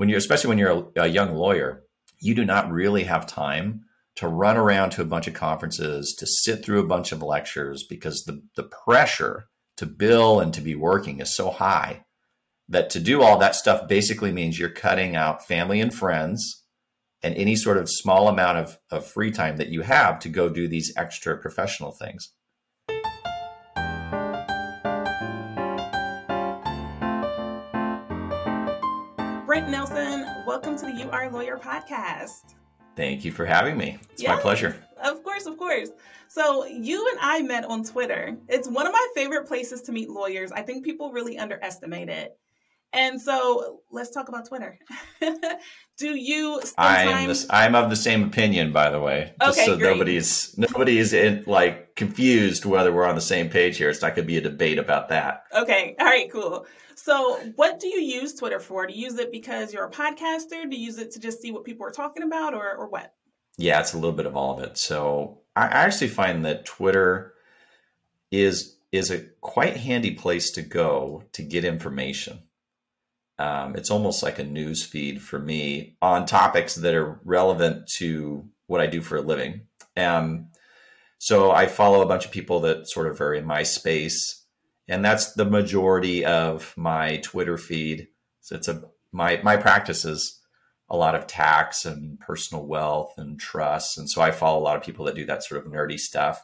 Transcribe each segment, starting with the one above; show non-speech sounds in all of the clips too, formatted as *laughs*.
when you're, especially when you're a, a young lawyer, you do not really have time to run around to a bunch of conferences, to sit through a bunch of lectures, because the, the pressure to bill and to be working is so high that to do all that stuff basically means you're cutting out family and friends and any sort of small amount of, of free time that you have to go do these extra professional things. You Are a Lawyer podcast. Thank you for having me. It's yes, my pleasure. Of course, of course. So, you and I met on Twitter. It's one of my favorite places to meet lawyers. I think people really underestimate it. And so let's talk about Twitter. *laughs* Do you I am this, I'm of the same opinion, by the way. Just okay, so great. nobody's nobody's in, like confused whether we're on the same page here. It's not gonna be a debate about that. Okay. All right, cool. So what do you use Twitter for? Do you use it because you're a podcaster? Do you use it to just see what people are talking about or or what? Yeah, it's a little bit of all of it. So I actually find that Twitter is is a quite handy place to go to get information um, it's almost like a news feed for me on topics that are relevant to what I do for a living. Um, so I follow a bunch of people that sort of are in my space, and that's the majority of my Twitter feed. So it's a my my practice is a lot of tax and personal wealth and trust, and so I follow a lot of people that do that sort of nerdy stuff.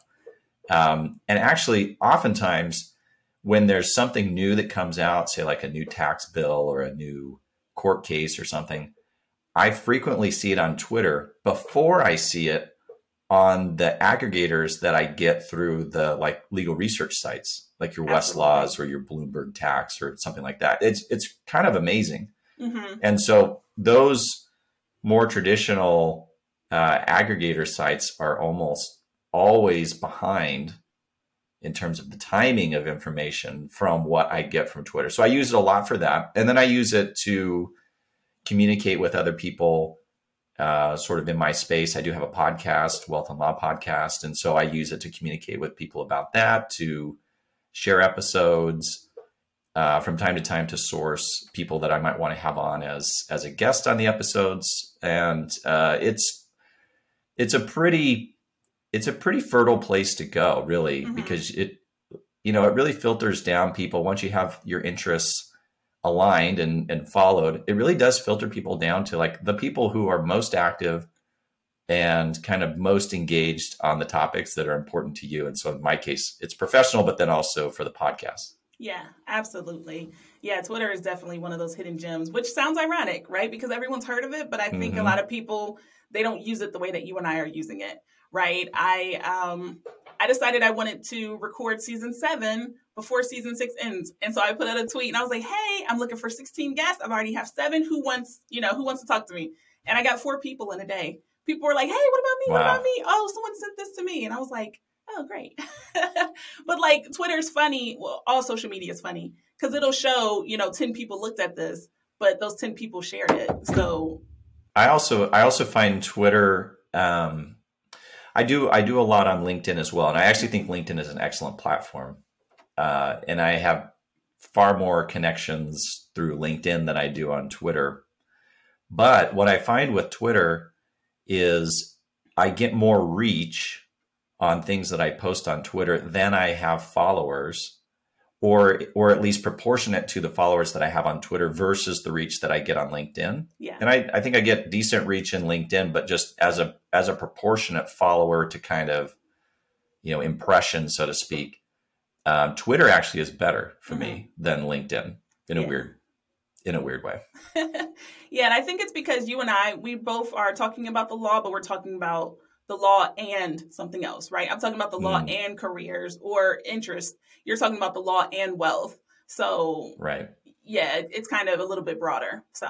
Um, and actually, oftentimes when there's something new that comes out, say like a new tax bill or a new court case or something, I frequently see it on Twitter before I see it on the aggregators that I get through the like legal research sites, like your Westlaws or your Bloomberg Tax or something like that. It's it's kind of amazing. Mm-hmm. And so those more traditional uh, aggregator sites are almost always behind in terms of the timing of information from what I get from Twitter. So I use it a lot for that. And then I use it to communicate with other people uh, sort of in my space. I do have a podcast, Wealth and Law podcast. And so I use it to communicate with people about that, to share episodes. Uh, from time to time to source people that I might want to have on as as a guest on the episodes, and uh, it's it's a pretty it's a pretty fertile place to go, really, mm-hmm. because it, you know, it really filters down people once you have your interests aligned and, and followed. It really does filter people down to like the people who are most active and kind of most engaged on the topics that are important to you. And so in my case, it's professional, but then also for the podcast. Yeah, absolutely. Yeah, Twitter is definitely one of those hidden gems, which sounds ironic, right? Because everyone's heard of it, but I think mm-hmm. a lot of people they don't use it the way that you and I are using it right? I um I decided I wanted to record season seven before season six ends. And so I put out a tweet and I was like, hey, I'm looking for 16 guests. I've already have seven. Who wants, you know, who wants to talk to me? And I got four people in a day. People were like, hey, what about me? Wow. What about me? Oh, someone sent this to me. And I was like, oh, great. *laughs* but like Twitter's funny. Well, all social media is funny because it'll show, you know, 10 people looked at this, but those 10 people shared it. So I also, I also find Twitter, um, I do I do a lot on LinkedIn as well, and I actually think LinkedIn is an excellent platform. Uh, and I have far more connections through LinkedIn than I do on Twitter. But what I find with Twitter is I get more reach on things that I post on Twitter than I have followers or or at least proportionate to the followers that I have on Twitter versus the reach that I get on LinkedIn. Yeah. And I, I think I get decent reach in LinkedIn, but just as a as a proportionate follower to kind of, you know, impression, so to speak. Um, Twitter actually is better for mm-hmm. me than LinkedIn in yeah. a weird in a weird way. *laughs* yeah, and I think it's because you and I we both are talking about the law, but we're talking about the law and something else, right? I'm talking about the law mm. and careers or interest. You're talking about the law and wealth. So, right. Yeah, it's kind of a little bit broader. So,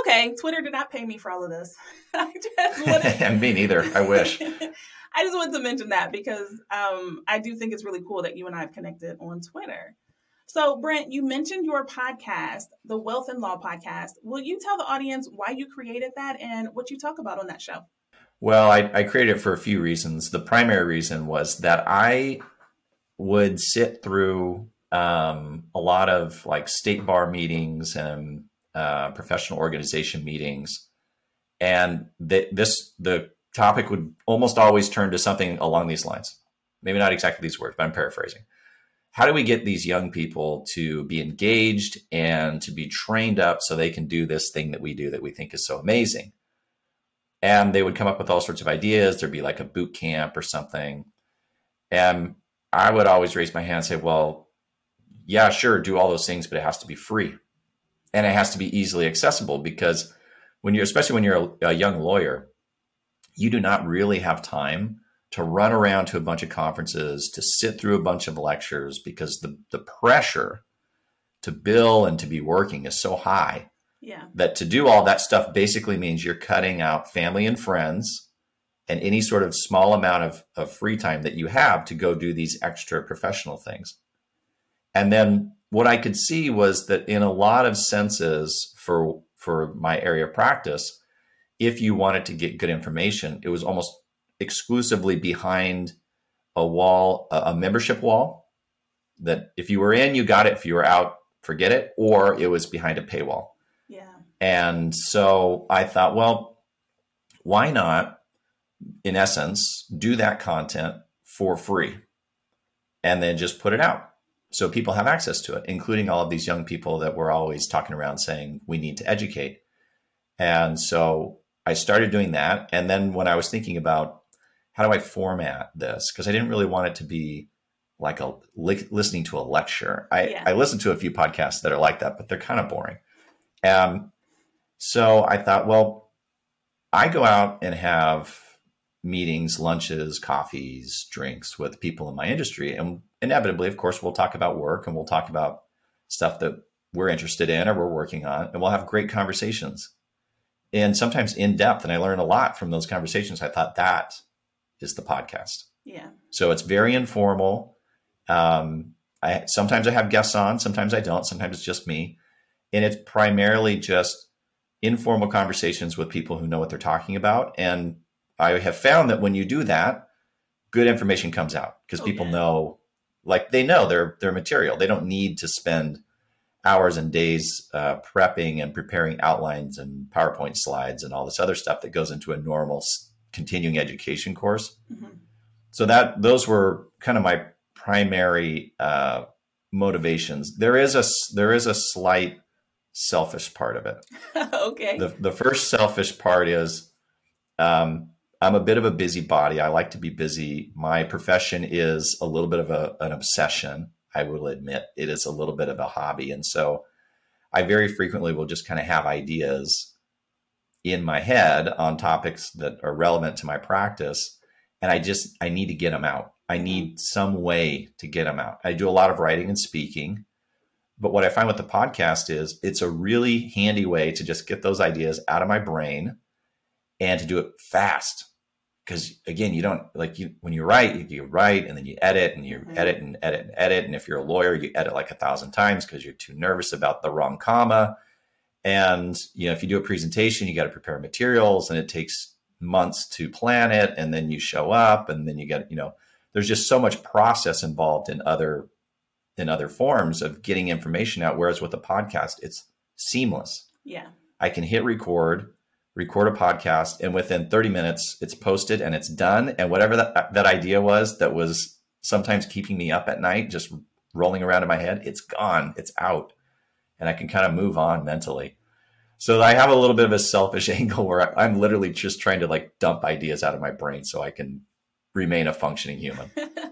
okay, Twitter did not pay me for all of this. *laughs* I just wanted... *laughs* me neither. I wish. *laughs* I just wanted to mention that because um, I do think it's really cool that you and I have connected on Twitter. So, Brent, you mentioned your podcast, the Wealth and Law Podcast. Will you tell the audience why you created that and what you talk about on that show? Well, I, I created it for a few reasons. The primary reason was that I would sit through um, a lot of like state bar meetings and uh, professional organization meetings, and the, this the topic would almost always turn to something along these lines. Maybe not exactly these words, but I'm paraphrasing. How do we get these young people to be engaged and to be trained up so they can do this thing that we do that we think is so amazing? And they would come up with all sorts of ideas. There'd be like a boot camp or something. And I would always raise my hand and say, well, yeah, sure, do all those things, but it has to be free. And it has to be easily accessible because when you're, especially when you're a, a young lawyer, you do not really have time to run around to a bunch of conferences, to sit through a bunch of lectures because the, the pressure to bill and to be working is so high that to do all that stuff basically means you're cutting out family and friends and any sort of small amount of, of free time that you have to go do these extra professional things. And then what I could see was that in a lot of senses for for my area of practice, if you wanted to get good information, it was almost exclusively behind a wall, a membership wall that if you were in, you got it. If you were out, forget it. Or it was behind a paywall. And so I thought, well, why not, in essence, do that content for free and then just put it out so people have access to it, including all of these young people that we're always talking around saying we need to educate. And so I started doing that. And then when I was thinking about how do I format this, because I didn't really want it to be like a li- listening to a lecture. I, Yeah. I listen to a few podcasts that are like that, but they're kind of boring. Um, so I thought, well, I go out and have meetings, lunches, coffees, drinks with people in my industry. And inevitably, of course, we'll talk about work and we'll talk about stuff that we're interested in or we're working on, and we'll have great conversations and sometimes in depth. And I learn a lot from those conversations. I thought that is the podcast. Yeah. So it's very informal. Um, I sometimes I have guests on, sometimes I don't. Sometimes it's just me, and it's primarily just informal conversations with people who know what they're talking about. And I have found that when you do that, good information comes out because Oh, people yeah. know, like they know their their material. They don't need to spend hours and days uh, prepping and preparing outlines and PowerPoint slides and all this other stuff that goes into a normal continuing education course Mhm. so that those were kind of my primary uh, motivations. There is a there is a slight selfish part of it. *laughs* okay. The the first selfish part is um, I'm a bit of a busybody. I like to be busy. My profession is a little bit of a, an obsession. I will admit it is a little bit of a hobby, and so I very frequently will just kind of have ideas in my head on topics that are relevant to my practice, and I just I need to get them out. I need some way to get them out. I do a lot of writing and speaking, but what I find with the podcast is it's a really handy way to just get those ideas out of my brain and to do it fast. Because again, you don't like you when you write, you, write and then you edit and you Mhm. edit and edit and edit. And if you're a lawyer, you edit like a thousand times because you're too nervous about the wrong comma. And you know, if you do a presentation, you got to prepare materials, and it takes months to plan it, and then you show up, and then you get you know, there's just so much process involved in other in other forms of getting information out. Whereas with a podcast, it's seamless. yeah. I can hit record, record a podcast, and within 30 minutes, it's posted and it's done. And whatever that, that idea was that was sometimes keeping me up at night, just rolling around in my head, it's gone, it's out. And I can kind of move on mentally. So I have a little bit of a selfish *laughs* angle where I'm literally just trying to like dump ideas out of my brain so I can remain a functioning human. *laughs*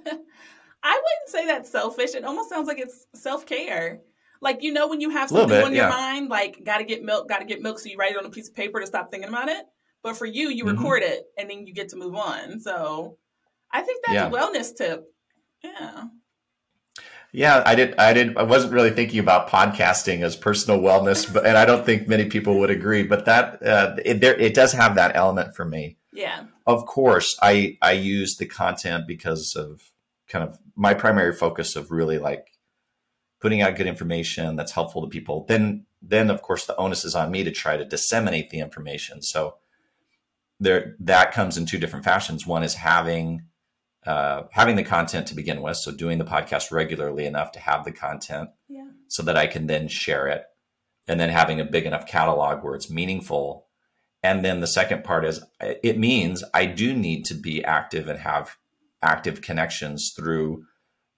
Say that's selfish. It almost sounds like it's self care. Like you know when you have something bit, on your yeah. mind, like gotta get milk, gotta get milk, so you write it on a piece of paper to stop thinking about it. But for you, you Mhm. record it and then you get to move on. So I think that's Yeah. a wellness tip. Yeah. Yeah, I did. I did. I wasn't really thinking about podcasting as personal wellness, but and I don't think many people would agree. But that uh, it, there, it does have that element for me. Yeah. Of course, I I use the content because of kind of my primary focus of really like putting out good information that's helpful to people. Then then of course the onus is on me to try to disseminate the information. So there that comes in two different fashions. One is having uh, having the content to begin with, so doing the podcast regularly enough to have the content Yeah. so that I can then share it. and then having a big enough catalog where it's meaningful. And then the second part is it means I do need to be active and have active connections through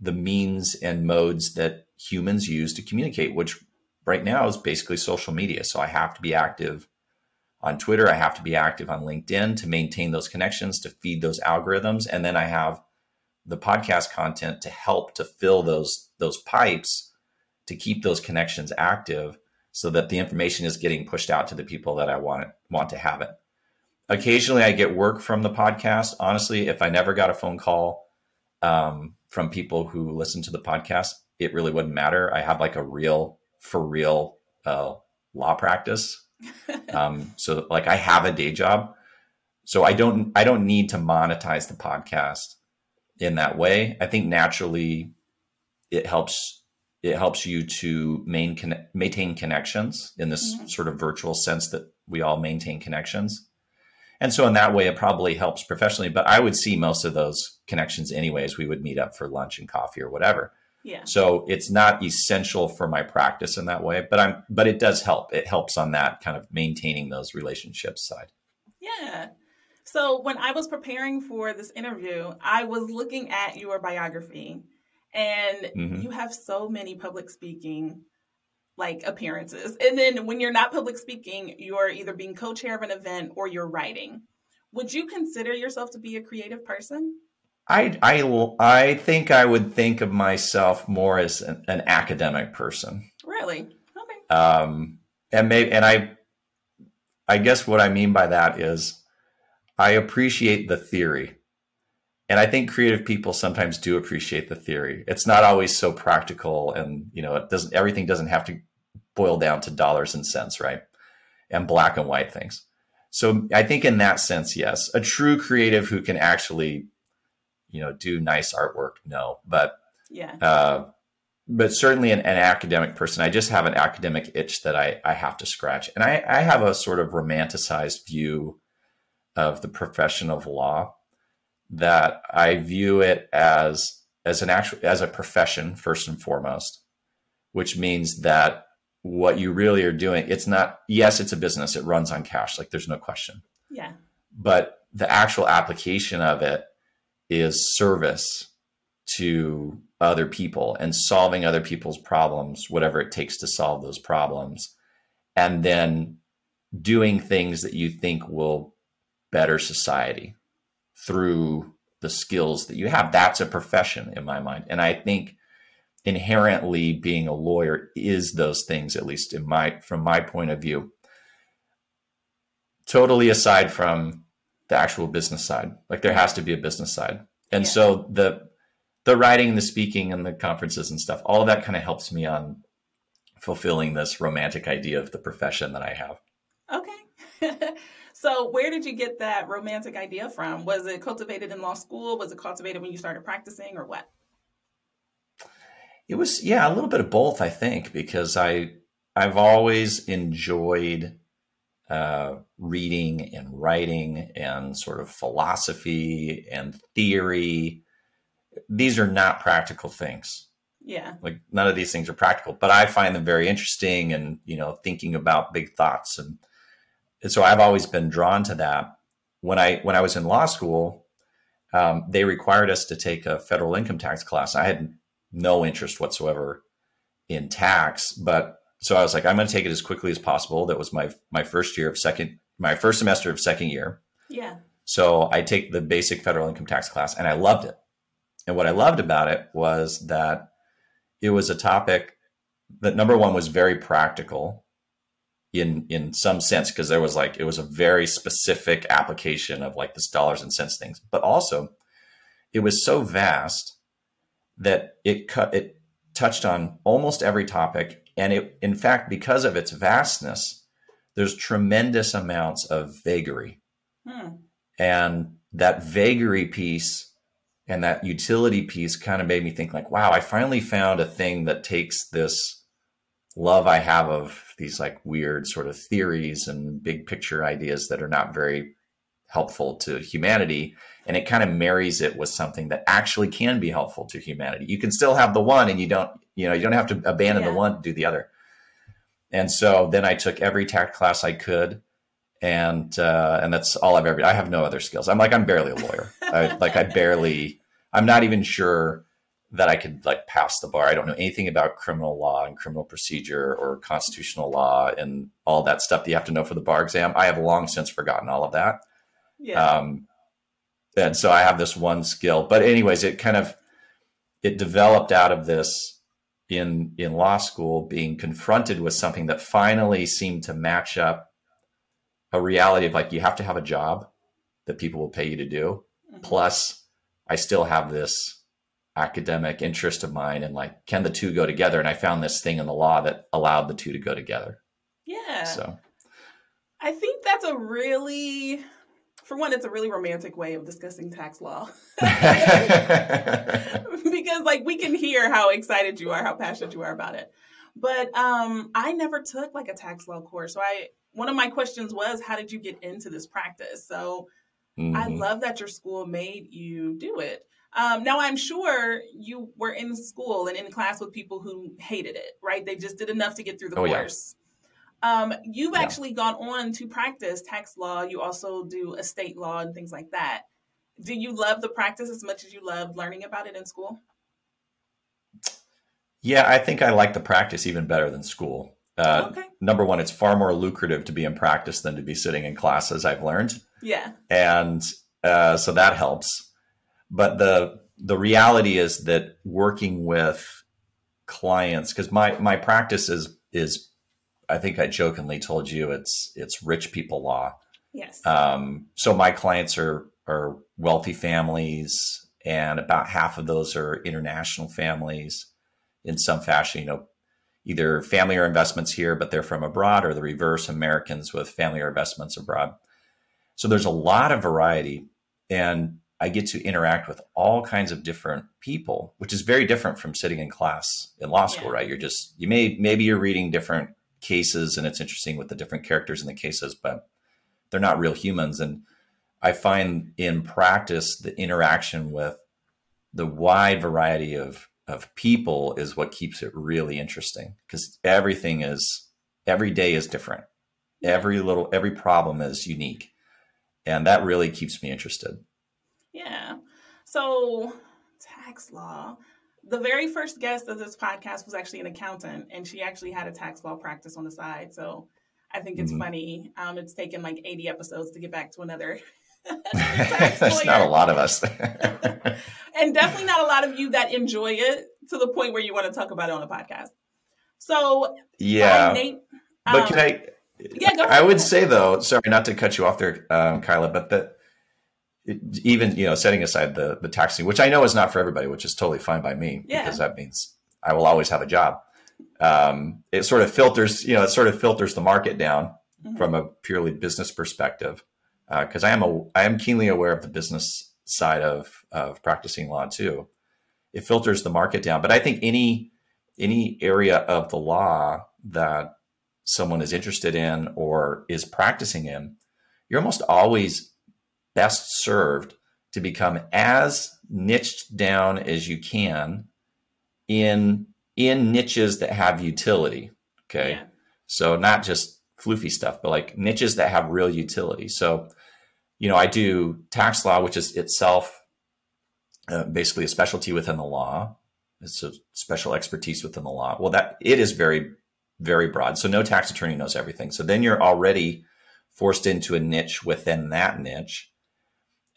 the means and modes that humans use to communicate, which right now is basically social media. So I have to be active on Twitter. I have to be active on LinkedIn to maintain those connections, to feed those algorithms. And then I have the podcast content to help to fill those, those pipes to keep those connections active so that the information is getting pushed out to the people that I want it, want to have it. Occasionally, I get work from the podcast. Honestly, if I never got a phone call um, from people who listen to the podcast, it really wouldn't matter. I have like a real, for real uh, law practice. *laughs* um, so, like, I have a day job, so I don't, I don't need to monetize the podcast in that way. I think naturally, it helps it helps you to main, maintain connections in this mm-hmm. sort of virtual sense that we all maintain connections. And so in that way, it probably helps professionally, but I would see most of those connections anyways. We would meet up for lunch and coffee or whatever. Yeah. So it's not essential for my practice in that way, but I'm, but it does help. It helps on that kind of maintaining those relationships side. Yeah. So when I was preparing for this interview, I was looking at your biography and mm-hmm. you have so many public speaking like appearances. And then when you're not public speaking, you're either being co-chair of an event or you're writing. Would you consider yourself to be a creative person? I I I think I would think of myself more as an, an academic person. Really? Okay. Um, and maybe and I I guess what I mean by that is I appreciate the theory and I think creative people sometimes do appreciate the theory. It's not always so practical, and you know, it doesn't. Everything doesn't have to boil down to dollars and cents, right? And black and white things. So I think in that sense, yes, a true creative who can actually, you know, do nice artwork, no, but yeah, uh, but certainly an, an, academic person. I just have an academic itch that I I have to scratch, and I I have a sort of romanticized view of the profession of law that I view it as as an actual as a profession first and foremost, which means that what you really are doing, it's not yes, it's a business, it runs on cash, like there's no question. Yeah. But the actual application of it is service to other people and solving other people's problems, whatever it takes to solve those problems. And then doing things that you think will better society through the skills that you have. That's a profession in my mind. And I think inherently being a lawyer is those things, at least in my from my point of view. Totally aside from the actual business side. Like there has to be a business side. And yeah. so the the writing, the speaking and the conferences and stuff, all of that kind of helps me on fulfilling this romantic idea of the profession that I have. Okay. *laughs* So, where did you get that romantic idea from? Was it cultivated in law school? Was it cultivated when you started practicing, or what? It was, yeah, a little bit of both, I think, because I I've always enjoyed uh, reading and writing and sort of philosophy and theory. These are not practical things. Yeah. Like none of these things are practical, but I find them very interesting and, you know, thinking about big thoughts and and so I've always been drawn to that. When I when I was in law school, um, they required us to take a federal income tax class. I had no interest whatsoever in tax, but so I was like, I'm going to take it as quickly as possible. That was my my first year of second, my first semester of second year. Yeah. So I take the basic federal income tax class, and I loved it. And what I loved about it was that it was a topic that number one was very practical in in some sense because there was like it was a very specific application of like this dollars and cents things but also it was so vast that it cut it touched on almost every topic and it in fact because of its vastness there's tremendous amounts of vagary hmm. and that vagary piece and that utility piece kind of made me think like wow i finally found a thing that takes this love I have of these like weird sort of theories and big picture ideas that are not very helpful to humanity. And it kind of marries it with something that actually can be helpful to humanity. You can still have the one and you don't, you know, you don't have to abandon yeah. the one to do the other. and so then I took every tax class I could, and uh, and that's all I've ever. I have no other skills. I'm like I'm barely a lawyer. I, like I barely. I'm not even sure that I could like pass the bar. I don't know anything about criminal law and criminal procedure or constitutional law and all that stuff that you have to know for the bar exam. I have long since forgotten all of that. Yeah. Um, and so I have this one skill. But anyways, it kind of it developed out of this in in law school being confronted with something that finally seemed to match up a reality of like you have to have a job that people will pay you to do. Mm-hmm. Plus, I still have this academic interest of mine and like can the two go together and i found this thing in the law that allowed the two to go together yeah so i think that's a really for one it's a really romantic way of discussing tax law *laughs* *laughs* because like we can hear how excited you are how passionate you are about it but um i never took like a tax law course so i one of my questions was how did you get into this practice so mm-hmm. i love that your school made you do it um, now, I'm sure you were in school and in class with people who hated it, right? They just did enough to get through the oh, course. Yeah. Um, you've yeah. actually gone on to practice tax law. You also do estate law and things like that. Do you love the practice as much as you love learning about it in school? Yeah, I think I like the practice even better than school. Uh, okay. Number one, it's far more lucrative to be in practice than to be sitting in classes. I've learned. Yeah. And uh, so that helps. But the the reality is that working with clients, because my my practice is is I think I jokingly told you it's it's rich people law. Yes. Um, so my clients are are wealthy families, and about half of those are international families in some fashion. You know, either family or investments here, but they're from abroad, or the reverse, Americans with family or investments abroad. So there's a lot of variety, and I get to interact with all kinds of different people, which is very different from sitting in class in law school, yeah. right? You're just you may maybe you're reading different cases and it's interesting with the different characters in the cases, but they're not real humans. And I find in practice the interaction with the wide variety of of people is what keeps it really interesting because everything is every day is different. Every little every problem is unique. And that really keeps me interested. Yeah. So, tax law. The very first guest of this podcast was actually an accountant, and she actually had a tax law practice on the side. So, I think it's mm-hmm. funny. Um, it's taken like 80 episodes to get back to another. *laughs* That's not a lot of us. *laughs* and definitely not a lot of you that enjoy it to the point where you want to talk about it on a podcast. So, yeah. Nate, um, but can I? Yeah. I would say though, sorry not to cut you off there, um, Kyla, but that even you know setting aside the the taxing, which I know is not for everybody, which is totally fine by me yeah. because that means I will always have a job. Um, it sort of filters, you know, it sort of filters the market down mm-hmm. from a purely business perspective because uh, I am a I am keenly aware of the business side of of practicing law too. It filters the market down, but I think any any area of the law that someone is interested in or is practicing in, you're almost always best served to become as niched down as you can in in niches that have utility. Okay. Yeah. So not just floofy stuff, but like niches that have real utility. So, you know, I do tax law, which is itself uh, basically a specialty within the law. It's a special expertise within the law. Well, that it is very, very broad. So no tax attorney knows everything. So then you're already forced into a niche within that niche.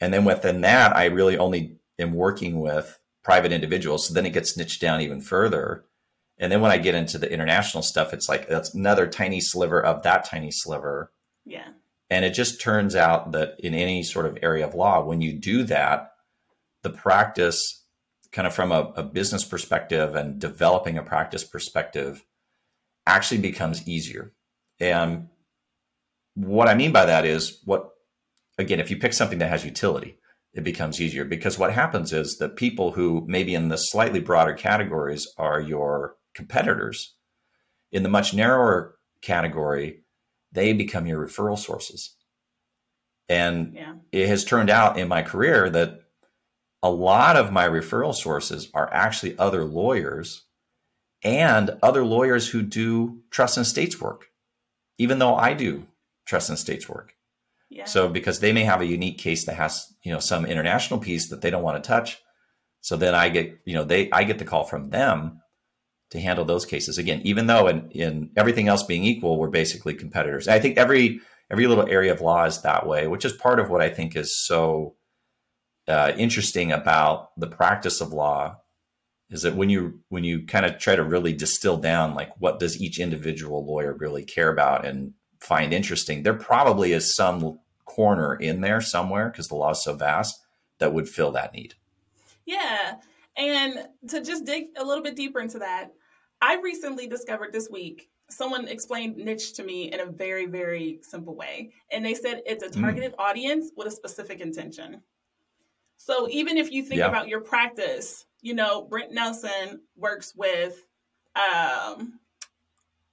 And then within that, I really only am working with private individuals. So then it gets niched down even further. And then when I get into the international stuff, it's like that's another tiny sliver of that tiny sliver. Yeah. And it just turns out that in any sort of area of law, when you do that, the practice, kind of from a, a business perspective and developing a practice perspective, actually becomes easier. And what I mean by that is what again, if you pick something that has utility, it becomes easier because what happens is that people who maybe in the slightly broader categories are your competitors, in the much narrower category, they become your referral sources. And yeah. it has turned out in my career that a lot of my referral sources are actually other lawyers and other lawyers who do trust and estates work, even though I do trust and estates work. So because they may have a unique case that has, you know, some international piece that they don't want to touch. So then I get, you know, they I get the call from them to handle those cases. Again, even though in, in everything else being equal, we're basically competitors. I think every every little area of law is that way, which is part of what I think is so uh, interesting about the practice of law is that when you when you kind of try to really distill down like what does each individual lawyer really care about and find interesting there probably is some corner in there somewhere because the law is so vast that would fill that need yeah and to just dig a little bit deeper into that i recently discovered this week someone explained niche to me in a very very simple way and they said it's a mm. targeted mm. audience with a specific intention so even if you think yeah. about your practice, you know, Brent Nelson works with um,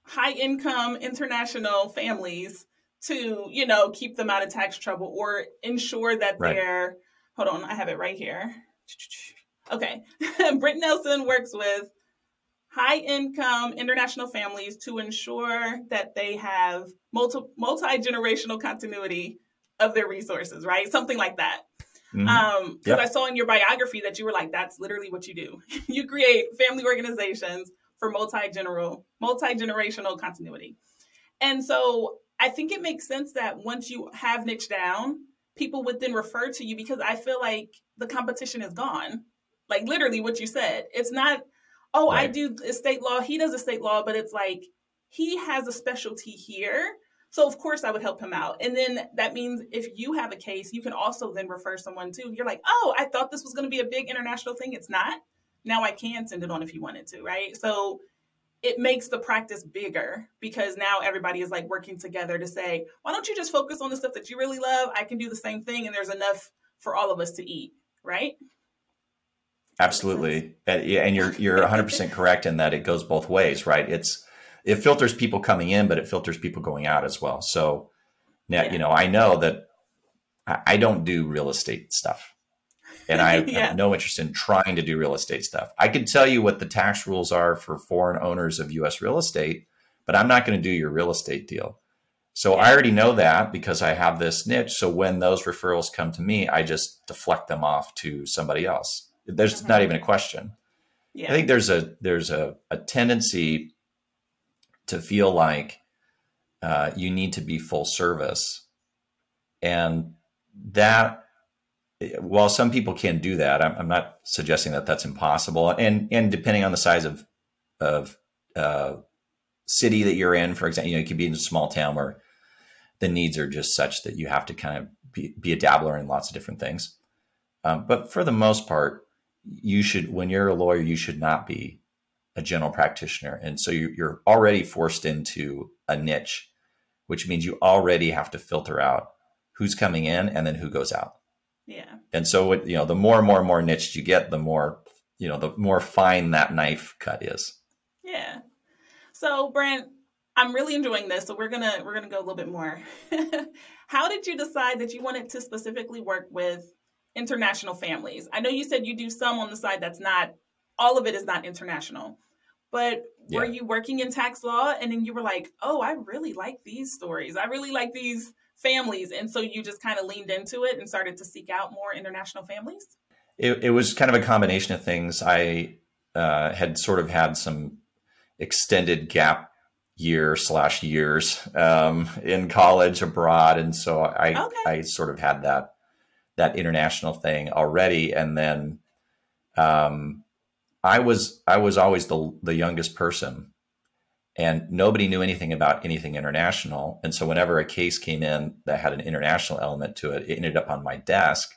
high income international families to, you know, keep them out of tax trouble or ensure that right. they're, hold on, I have it right here. Okay. *laughs* Brent Nelson works with high income international families to ensure that they have multi generational continuity of their resources, right? Something like that. Mm-hmm. Um, because yep. I saw in your biography that you were like, that's literally what you do. *laughs* you create family organizations for multi-general, multi-generational continuity. And so I think it makes sense that once you have niche down, people would then refer to you because I feel like the competition is gone. Like literally what you said. It's not, oh, right. I do estate law, he does estate law, but it's like he has a specialty here so of course I would help him out. And then that means if you have a case, you can also then refer someone to. You're like, oh, I thought this was going to be a big international thing. It's not. Now I can send it on if you wanted to, right? So it makes the practice bigger because now everybody is like working together to say, why don't you just focus on the stuff that you really love? I can do the same thing, and there's enough for all of us to eat, right? Absolutely, and, you're you're 100 percent correct in that it goes both ways, right? It's it filters people coming in, but it filters people going out as well. So now, yeah. you know, I know that I don't do real estate stuff and I *laughs* yeah. have no interest in trying to do real estate stuff. I can tell you what the tax rules are for foreign owners of US real estate, but I'm not going to do your real estate deal. So. I already know that because I have this niche. So when those referrals come to me, I just deflect them off to somebody else. There's mm-hmm. not even a question. Yeah. I think there's a there's a, a tendency to feel like uh, you need to be full service. And that, while some people can do that, I'm, I'm not suggesting that that's impossible. And and depending on the size of of uh, city that you're in, for example, you know, you could be in a small town where the needs are just such that you have to kind of be, be a dabbler in lots of different things. Um, but for the most part, you should, when you're a lawyer, you should not be a general practitioner. And so you're already forced into a niche, which means you already have to filter out who's coming in and then who goes out. Yeah. And so what, you know, the more and more and more niched you get, the more, you know, the more fine that knife cut is. Yeah. So Brent, I'm really enjoying this. So we're gonna we're gonna go a little bit more. *laughs* How did you decide that you wanted to specifically work with international families? I know you said you do some on the side that's not all of it is not international. But were yeah. you working in tax law and then you were like, oh, I really like these stories. I really like these families. And so you just kind of leaned into it and started to seek out more international families? It, it was kind of a combination of things. I uh, had sort of had some extended gap year slash years um, in college abroad. And so I, okay. I sort of had that, that international thing already. And then, um, I was I was always the the youngest person, and nobody knew anything about anything international. And so whenever a case came in that had an international element to it, it ended up on my desk.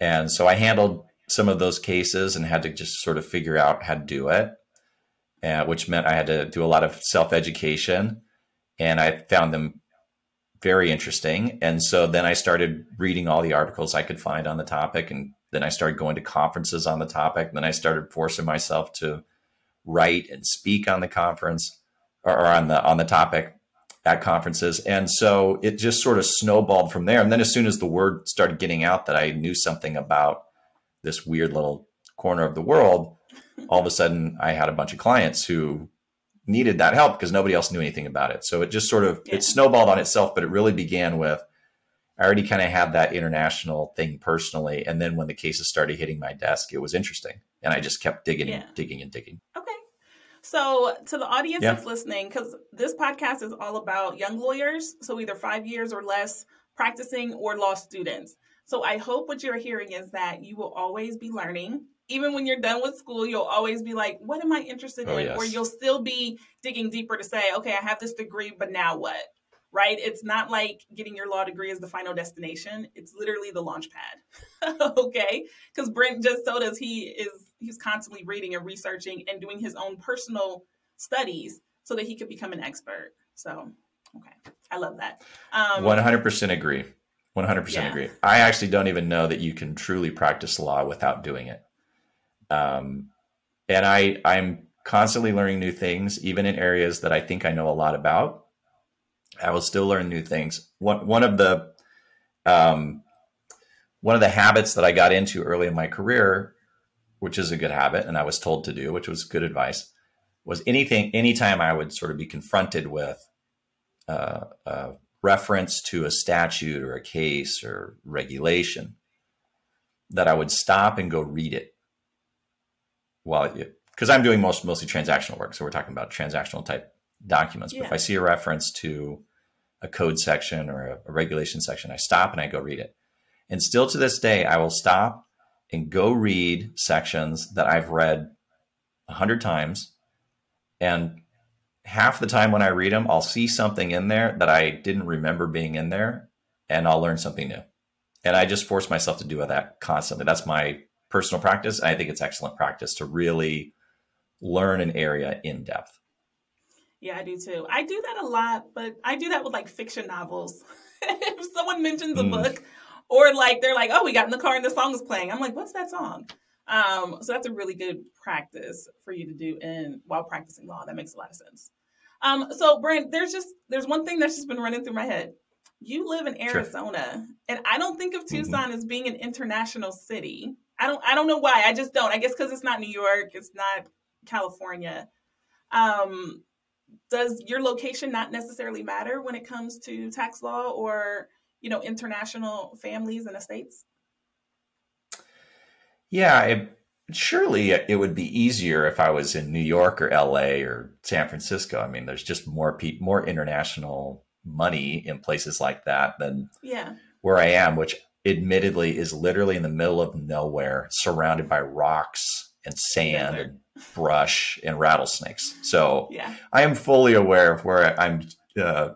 And so I handled some of those cases and had to just sort of figure out how to do it, uh, which meant I had to do a lot of self education, and I found them very interesting. And so then I started reading all the articles I could find on the topic and then I started going to conferences on the topic. And Then I started forcing myself to write and speak on the conference or, on the on the topic at conferences. And so it just sort of snowballed from there. And then as soon as the word started getting out that I knew something about this weird little corner of the world, all of a sudden I had a bunch of clients who needed that help because nobody else knew anything about it. So it just sort of yeah. it snowballed on itself, but it really began with I already kind of had that international thing personally. And then when the cases started hitting my desk, it was interesting. And I just kept digging yeah. and digging and digging. Okay. So, to the audience yeah. that's listening, because this podcast is all about young lawyers, so either five years or less practicing or law students. So, I hope what you're hearing is that you will always be learning. Even when you're done with school, you'll always be like, what am I interested oh, in? Yes. Or you'll still be digging deeper to say, okay, I have this degree, but now what? Right? It's not like getting your law degree is the final destination. It's literally the launch pad. *laughs* okay? Because Brent just told us he is he's constantly reading and researching and doing his own personal studies so that he could become an expert. So, okay. I love that. Um, 100% agree. 100% yeah. agree. I actually don't even know that you can truly practice law without doing it. Um, and I, I'm constantly learning new things, even in areas that I think I know a lot about. I will still learn new things. One one of the um, one of the habits that I got into early in my career, which is a good habit, and I was told to do, which was good advice, was anything anytime I would sort of be confronted with uh, a reference to a statute or a case or regulation, that I would stop and go read it. While because I'm doing most mostly transactional work, so we're talking about transactional type documents. Yeah. But if I see a reference to a code section or a, a regulation section, I stop and I go read it. And still to this day, I will stop and go read sections that I've read a hundred times. And half the time when I read them, I'll see something in there that I didn't remember being in there, and I'll learn something new. And I just force myself to do that constantly. That's my personal practice. I think it's excellent practice to really learn an area in depth. Yeah, I do too. I do that a lot, but I do that with like fiction novels. *laughs* if someone mentions a mm. book, or like they're like, "Oh, we got in the car and the song is playing," I'm like, "What's that song?" Um, so that's a really good practice for you to do in while practicing law. That makes a lot of sense. Um, so Brent, there's just there's one thing that's just been running through my head. You live in Arizona, sure. and I don't think of mm-hmm. Tucson mm-hmm. as being an international city. I don't I don't know why. I just don't. I guess because it's not New York, it's not California. Um, does your location not necessarily matter when it comes to tax law or you know international families and estates? Yeah it, surely it would be easier if i was in new york or la or san francisco. I mean there's just more pe- more international money in places like that than yeah. where i am which admittedly is literally in the middle of nowhere surrounded by rocks and sand and brush and rattlesnakes. So yeah. I am fully aware of where I'm uh,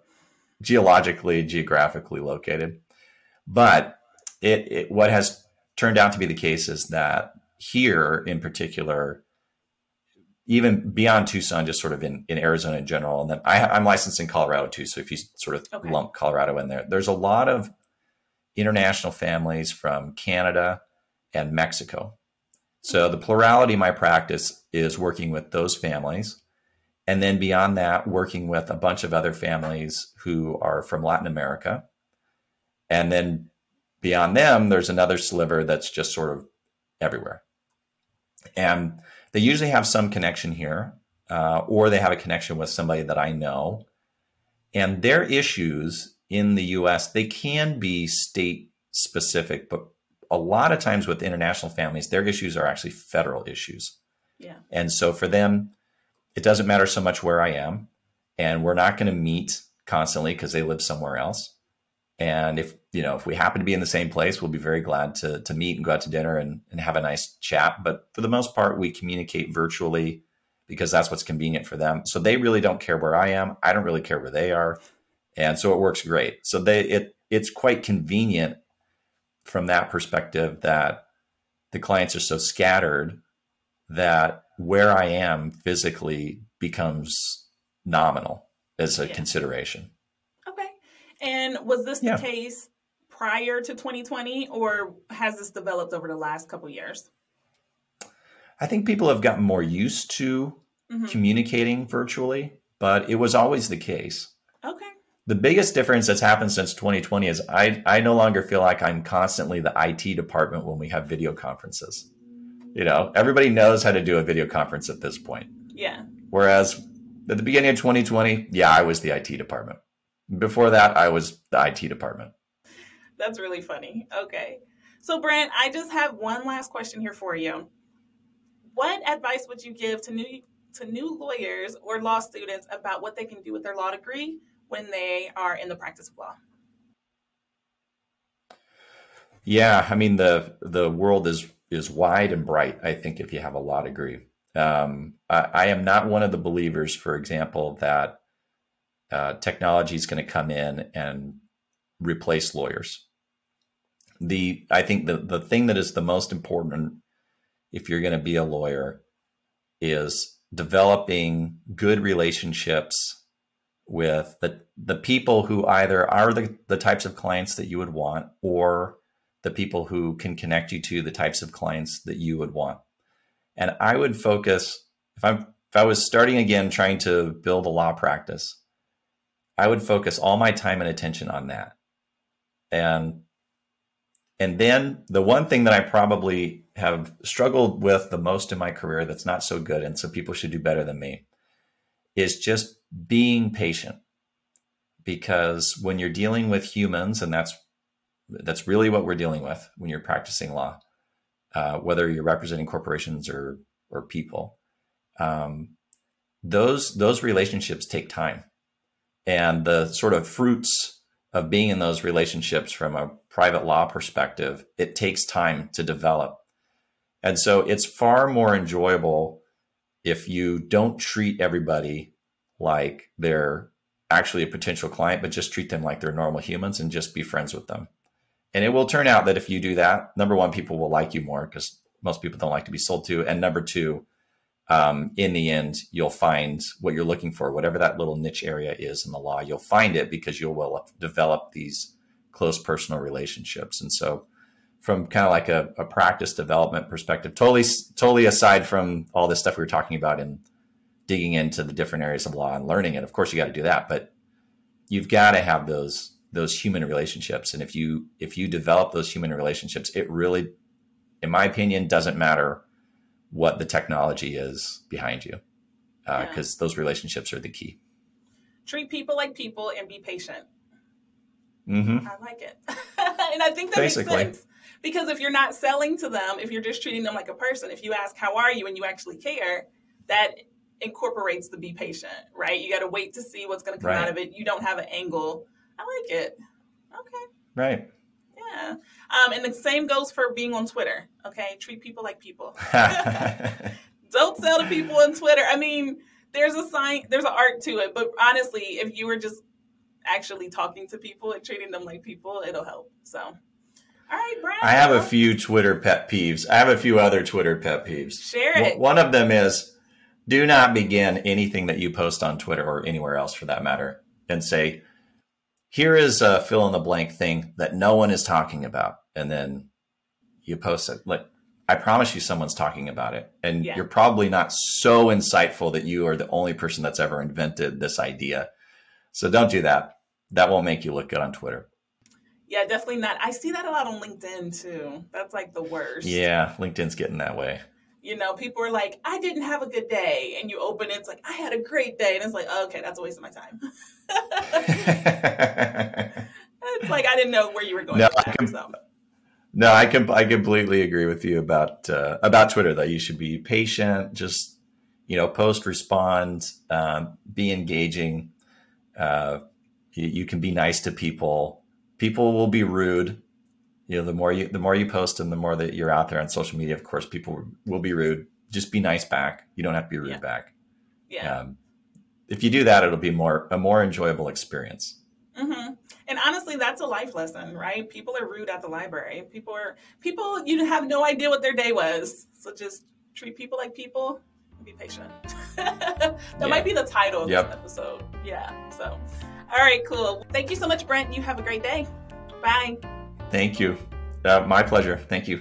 geologically, geographically located. But it, it, what has turned out to be the case is that here in particular, even beyond Tucson, just sort of in, in Arizona in general, and then I, am licensed in Colorado too. So if you sort of okay. lump Colorado in there, there's a lot of international families from Canada and Mexico so the plurality of my practice is working with those families. And then beyond that, working with a bunch of other families who are from Latin America. And then beyond them, there's another sliver that's just sort of everywhere. And they usually have some connection here, uh, or they have a connection with somebody that I know. And their issues in the US, they can be state specific, but a lot of times with international families, their issues are actually federal issues. Yeah. And so for them, it doesn't matter so much where I am, and we're not going to meet constantly because they live somewhere else. And if you know if we happen to be in the same place, we'll be very glad to to meet and go out to dinner and, and have a nice chat. But for the most part, we communicate virtually because that's what's convenient for them. So they really don't care where I am. I don't really care where they are. And so it works great. So they it it's quite convenient from that perspective that the clients are so scattered that where I am physically becomes nominal as a yeah. consideration. Okay. And was this yeah. the case prior to 2020 or has this developed over the last couple years? I think people have gotten more used to mm-hmm. communicating virtually, but it was always the case. The biggest difference that's happened since 2020 is I, I no longer feel like I'm constantly the IT department when we have video conferences. you know, everybody knows how to do a video conference at this point. Yeah. Whereas at the beginning of 2020, yeah, I was the IT department. Before that, I was the IT department. That's really funny. Okay. So, Brent, I just have one last question here for you. What advice would you give to new to new lawyers or law students about what they can do with their law degree when they are in the practice of law? Yeah, I mean the the world is is wide and bright. I think if you have a law degree, um, I, I, am not one of the believers, for example, that uh, technology is going to come in and replace lawyers. The I think the the thing that is the most important if you're going to be a lawyer is developing good relationships with the the people who either are the, the types of clients that you would want or the people who can connect you to the types of clients that you would want. And I would focus if I'm if I was starting again trying to build a law practice, I would focus all my time and attention on that. And and then the one thing that I probably have struggled with the most in my career that's not so good and so people should do better than me is just being patient. Because when you're dealing with humans and that's that's really what we're dealing with when you're practicing law, uh, whether you're representing corporations or or people. Um, those those relationships take time, and the sort of fruits of being in those relationships from a private law perspective, it takes time to develop, and so it's far more enjoyable if you don't treat everybody like they're actually a potential client, but just treat them like they're normal humans and just be friends with them. And it will turn out that if you do that, number one, people will like you more because most people don't like to be sold to. And number two, um, in the end, you'll find what you're looking for, whatever that little niche area is in the law, you'll find it because you'll develop these close personal relationships. And so, from kind of like a, a, practice development perspective, totally, totally aside from all this stuff we were talking about in digging into the different areas of law and learning it, of course, you got to do that, but you've got to have those those human relationships and if you if you develop those human relationships it really in my opinion doesn't matter what the technology is behind you because uh, yeah. those relationships are the key treat people like people and be patient mm-hmm. i like it *laughs* and i think that Basically. makes sense because if you're not selling to them if you're just treating them like a person if you ask how are you and you actually care that incorporates the be patient right you got to wait to see what's going to come right. out of it you don't have an angle I like it. Okay. Right. Yeah. Um, and the same goes for being on Twitter. Okay. Treat people like people. *laughs* *laughs* Don't sell to people on Twitter. I mean, there's a sign, there's an art to it, but honestly, if you were just actually talking to people and treating them like people, it'll help. So, all right, Brad. I have a few Twitter pet peeves. I have a few other Twitter pet peeves. Share it. One of them is do not begin anything that you post on Twitter or anywhere else for that matter and say, here is a fill in the blank thing that no one is talking about. And then you post it. Like, I promise you, someone's talking about it. And yeah. you're probably not so insightful that you are the only person that's ever invented this idea. So don't do that. That won't make you look good on Twitter. Yeah, definitely not. I see that a lot on LinkedIn too. That's like the worst. Yeah, LinkedIn's getting that way. You know, people are like, I didn't have a good day. And you open it, it's like, I had a great day. And it's like, oh, okay, that's a waste of my time. *laughs* it's like, I didn't know where you were going. No, I, com- so. no I, com- I completely agree with you about, uh, about Twitter, that you should be patient, just, you know, post, respond, um, be engaging. Uh, you, you can be nice to people. People will be rude. You know the more you the more you post and the more that you're out there on social media of course people will be rude. Just be nice back. You don't have to be rude yeah. back. Yeah. Um, if you do that it'll be more a more enjoyable experience. Mm-hmm. and honestly that's a life lesson right? People are rude at the library. People are people you have no idea what their day was. So just treat people like people be patient. *laughs* That yeah. might be the title of yep. this episode. Yeah so all right cool thank you so much brent you have a great day bye Thank you. Uh, my pleasure. Thank you.